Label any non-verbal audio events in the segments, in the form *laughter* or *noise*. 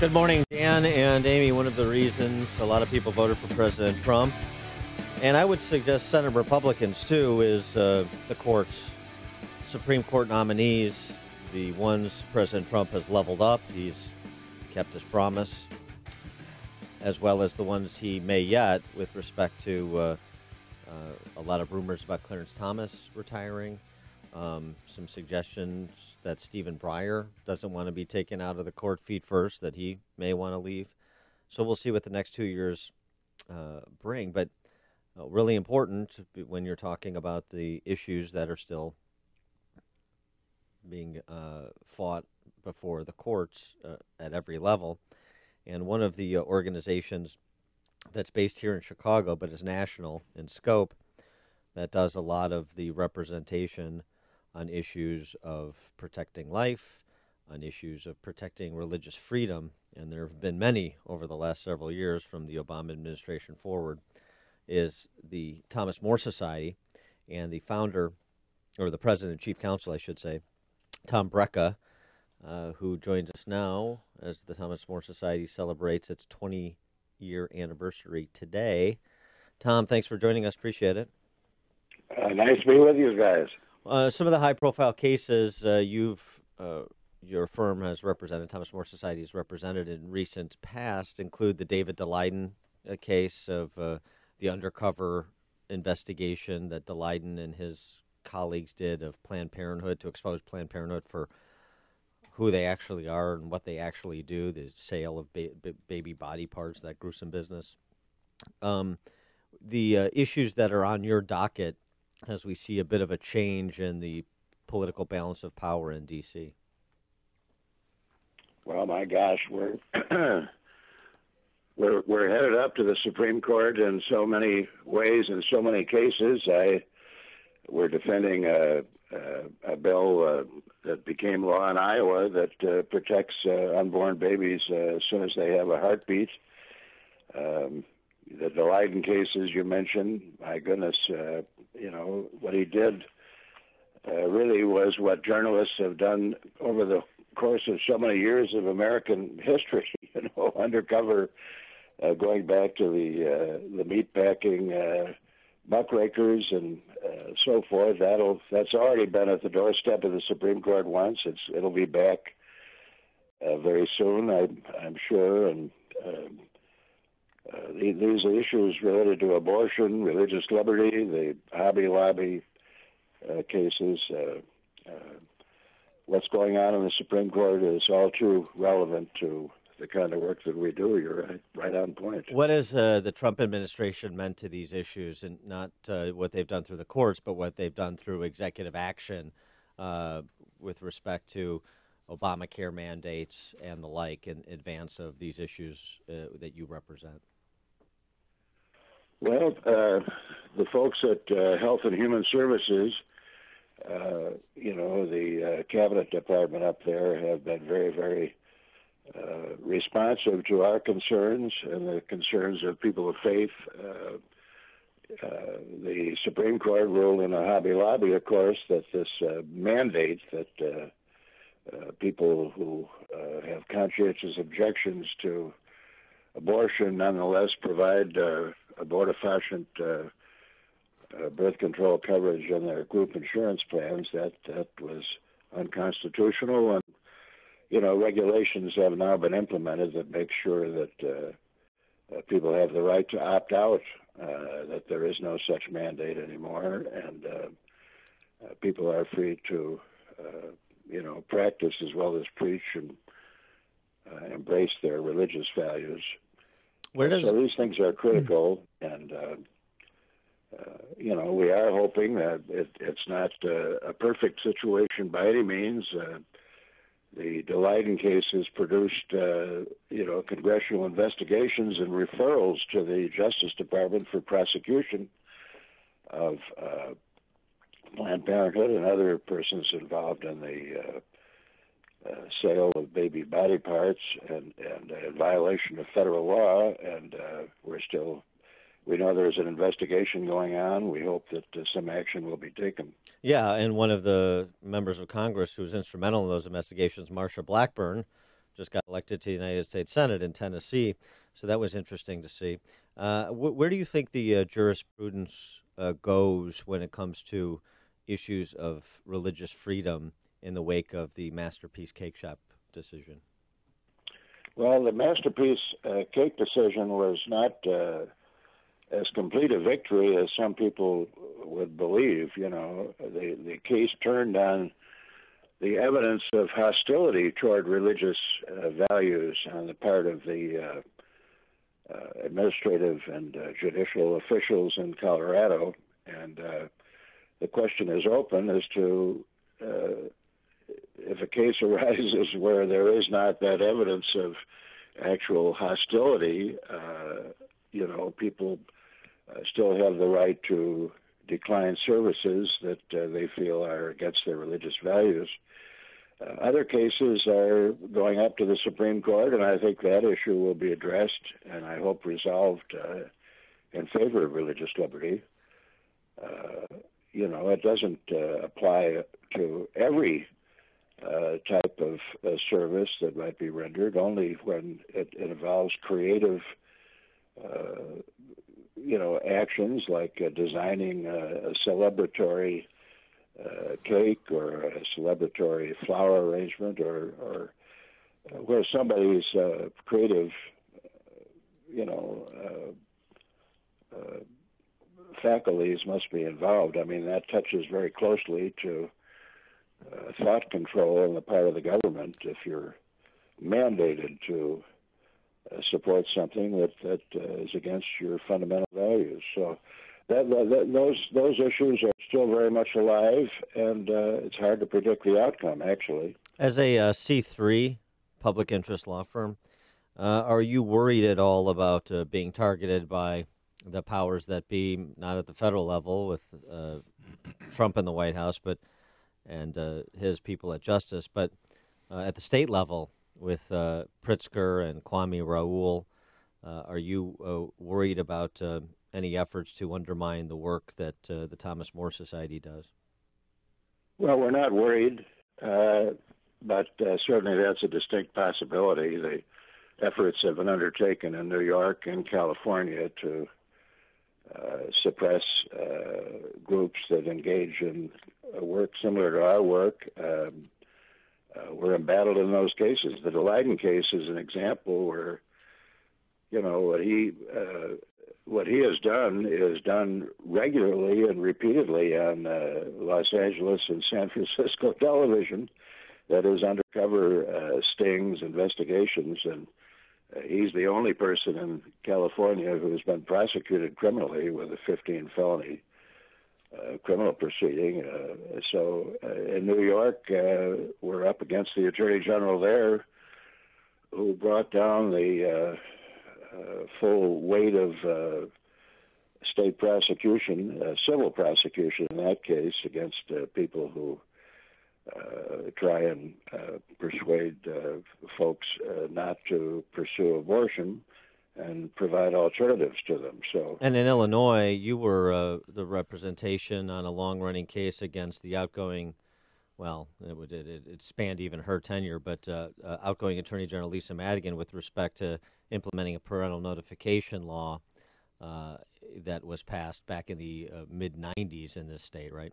Good morning, Dan and Amy. One of the reasons a lot of people voted for President Trump, and I would suggest Senate Republicans too, is uh, the courts, Supreme Court nominees, the ones President Trump has leveled up. He's kept his promise, as well as the ones he may yet, with respect to uh, uh, a lot of rumors about Clarence Thomas retiring. Um, some suggestions that Stephen Breyer doesn't want to be taken out of the court feet first, that he may want to leave. So we'll see what the next two years uh, bring. But uh, really important when you're talking about the issues that are still being uh, fought before the courts uh, at every level. And one of the uh, organizations that's based here in Chicago, but is national in scope, that does a lot of the representation on issues of protecting life, on issues of protecting religious freedom, and there have been many over the last several years from the Obama administration forward, is the Thomas More Society and the founder, or the president and chief counsel, I should say, Tom Brejcha, uh, who joins us now as the Thomas More Society celebrates its 20 year anniversary today. Tom, thanks for joining us. Appreciate it. Uh, nice to be with you guys. Uh, some of the high-profile cases uh, you've uh, your firm has represented, Thomas More Society has represented in recent past, include the David Daleiden uh, case of uh, the undercover investigation that Daleiden and his colleagues did of Planned Parenthood to expose Planned Parenthood for who they actually are and what they actually do, the sale of ba- baby body parts, that gruesome business. Um, the uh, issues that are on your docket as we see a bit of a change in the political balance of power in D.C.? Well, my gosh, we're *clears throat* we're we're headed up to the Supreme Court in so many ways in so many cases. I we're defending a a, a bill uh, that became law in Iowa that uh, protects uh, unborn babies uh, as soon as they have a heartbeat. Um, the Daleiden cases you mentioned, my goodness, uh, you know, what he did uh, really was what journalists have done over the course of so many years of American history, *laughs* you know, undercover, uh, going back to the uh, the meatpacking uh, muckrakers and uh, so forth. That'll that's already been at the doorstep of the Supreme Court once. It's it'll be back uh, very soon, I, I'm sure, and. Um, uh, these are issues related to abortion, religious liberty, the Hobby Lobby uh, cases. Uh, uh, what's going on in the Supreme Court is all too relevant to the kind of work that we do. You're right, right on point. What has uh, the Trump administration meant to these issues, and not uh, what they've done through the courts, but what they've done through executive action with respect to Obamacare mandates and the like in advance of these issues that you represent? Well, uh, the folks at uh, Health and Human Services, uh, you know, the uh, cabinet department up there have been very, very uh, responsive to our concerns and the concerns of people of faith. Uh, the Supreme Court ruled in a Hobby Lobby, of course, that this mandate that people who have conscientious objections to abortion nonetheless provide uh, abortifacient uh, uh, birth control coverage in their group insurance plans. That that was unconstitutional, and you know regulations have now been implemented that make sure that uh, uh, people have the right to opt out. Uh, that there is no such mandate anymore, and uh, people are free to, you know, practice as well as preach and embrace their religious values. Where does so these things are critical, and uh, uh, you know we are hoping that it, it's not uh, a perfect situation by any means. Uh, the Daleiden case has produced, uh, you know, congressional investigations and referrals to the Justice Department for prosecution of uh, Planned Parenthood and other persons involved in the uh, sale of baby body parts and and in violation of federal law. And uh, we're still we know there's an investigation going on. We hope that uh, some action will be taken. Yeah, and one of the members of Congress who was instrumental in those investigations, Marsha Blackburn, just got elected to the United States Senate in Tennessee, so that was interesting to see. Uh, wh- where do you think the uh, jurisprudence uh, goes when it comes to issues of religious freedom in the wake of the Masterpiece Cake Shop decision? Well, the Masterpiece uh, Cake decision was not uh, as complete a victory as some people would believe. You know, the the case turned on the evidence of hostility toward religious uh, values on the part of the uh, uh, administrative and uh, judicial officials in Colorado, and the question is open as to uh, if a case *laughs* arises where there is not that evidence of actual hostility, you know, people uh, still have the right to decline services that uh, they feel are against their religious values. Uh, other cases are going up to the Supreme Court, and I think that issue will be addressed and I hope resolved uh, in favor of religious liberty. Uh, you know, it doesn't uh, apply to every type of service that might be rendered, only when it, it involves creative you know, actions like uh, designing a, a celebratory uh, cake or a celebratory flower arrangement, or, or uh, where somebody's uh, creative, uh, you know, uh, uh, faculties must be involved. I mean, that touches very closely to uh, thought control on the part of the government if you're mandated to uh, support something that that uh, is against your fundamental values. So that, that, those those issues are still very much alive, and uh, it's hard to predict the outcome. Actually, as a uh, C three public interest law firm, uh, are you worried at all about being targeted by the powers that be, not at the federal level with Trump in the White House, but and his people at Justice, but at the state level? with uh, Pritzker and Kwame Raoul. Uh, are you uh, worried about uh, any efforts to undermine the work that uh, the Thomas More Society does? Well, we're not worried, uh, but certainly that's a distinct possibility. The efforts have been undertaken in New York and California to suppress groups that engage in work similar to our work. Um, uh, were embattled in those cases. The Daleiden case is an example where, you know, what he uh, what he has done is done regularly and repeatedly on uh, Los Angeles and San *laughs* Francisco television. That is undercover uh, stings, investigations, and uh, he's the only person in California who has been prosecuted criminally with a 15 felony uh, criminal proceeding. Uh, so uh, in New York, uh, we're up against the Attorney General there, who brought down the uh, uh, full weight of uh, state prosecution, uh, civil prosecution in that case, against uh, people who uh, try and uh, persuade uh, folks uh, not to pursue abortion and provide alternatives to them. So, and in Illinois, you were uh, the representation on a long-running case against the outgoing. Well, it, it, it spanned even her tenure, but uh, uh, outgoing Attorney General Lisa Madigan with respect to implementing a parental notification law uh, that was passed back in the uh, mid 90s in this state, right?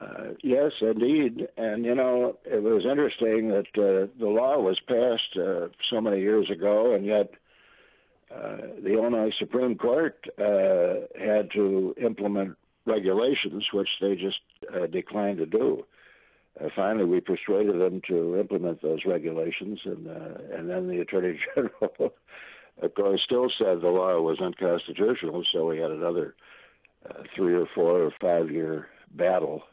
Uh, yes, indeed. And, you know, it was interesting that uh, the law was passed uh, so many years ago, and yet uh, the Illinois Supreme Court uh, had to implement regulations, which they just uh, declined to do. Finally, we persuaded them to implement those regulations, and and then the Attorney *laughs* General, of course, still said the law was unconstitutional. So we had another three or four or five year battle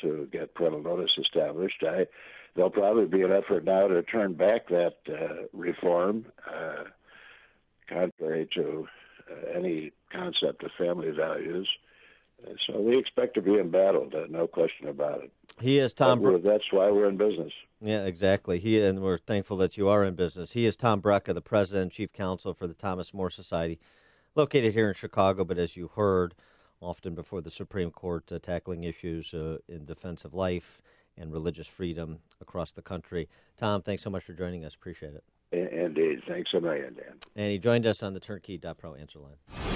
to get parental notice established. I, there'll probably be an effort now to turn back that reform contrary to uh, any concept of family values. Uh, so we expect to be embattled, uh, no question about it. He is Tom. Br- that's why we're in business. Yeah, exactly. He and we're thankful that you are in business. He is Tom Brejcha, the president and chief counsel for the Thomas More Society, located here in Chicago. But as you heard, often before the Supreme Court, uh, tackling issues uh, in defense of life and religious freedom across the country. Tom, thanks so much for joining us. Appreciate it. Indeed. Thanks a million, Dan. And he joined us on the turnkey.pro answer line.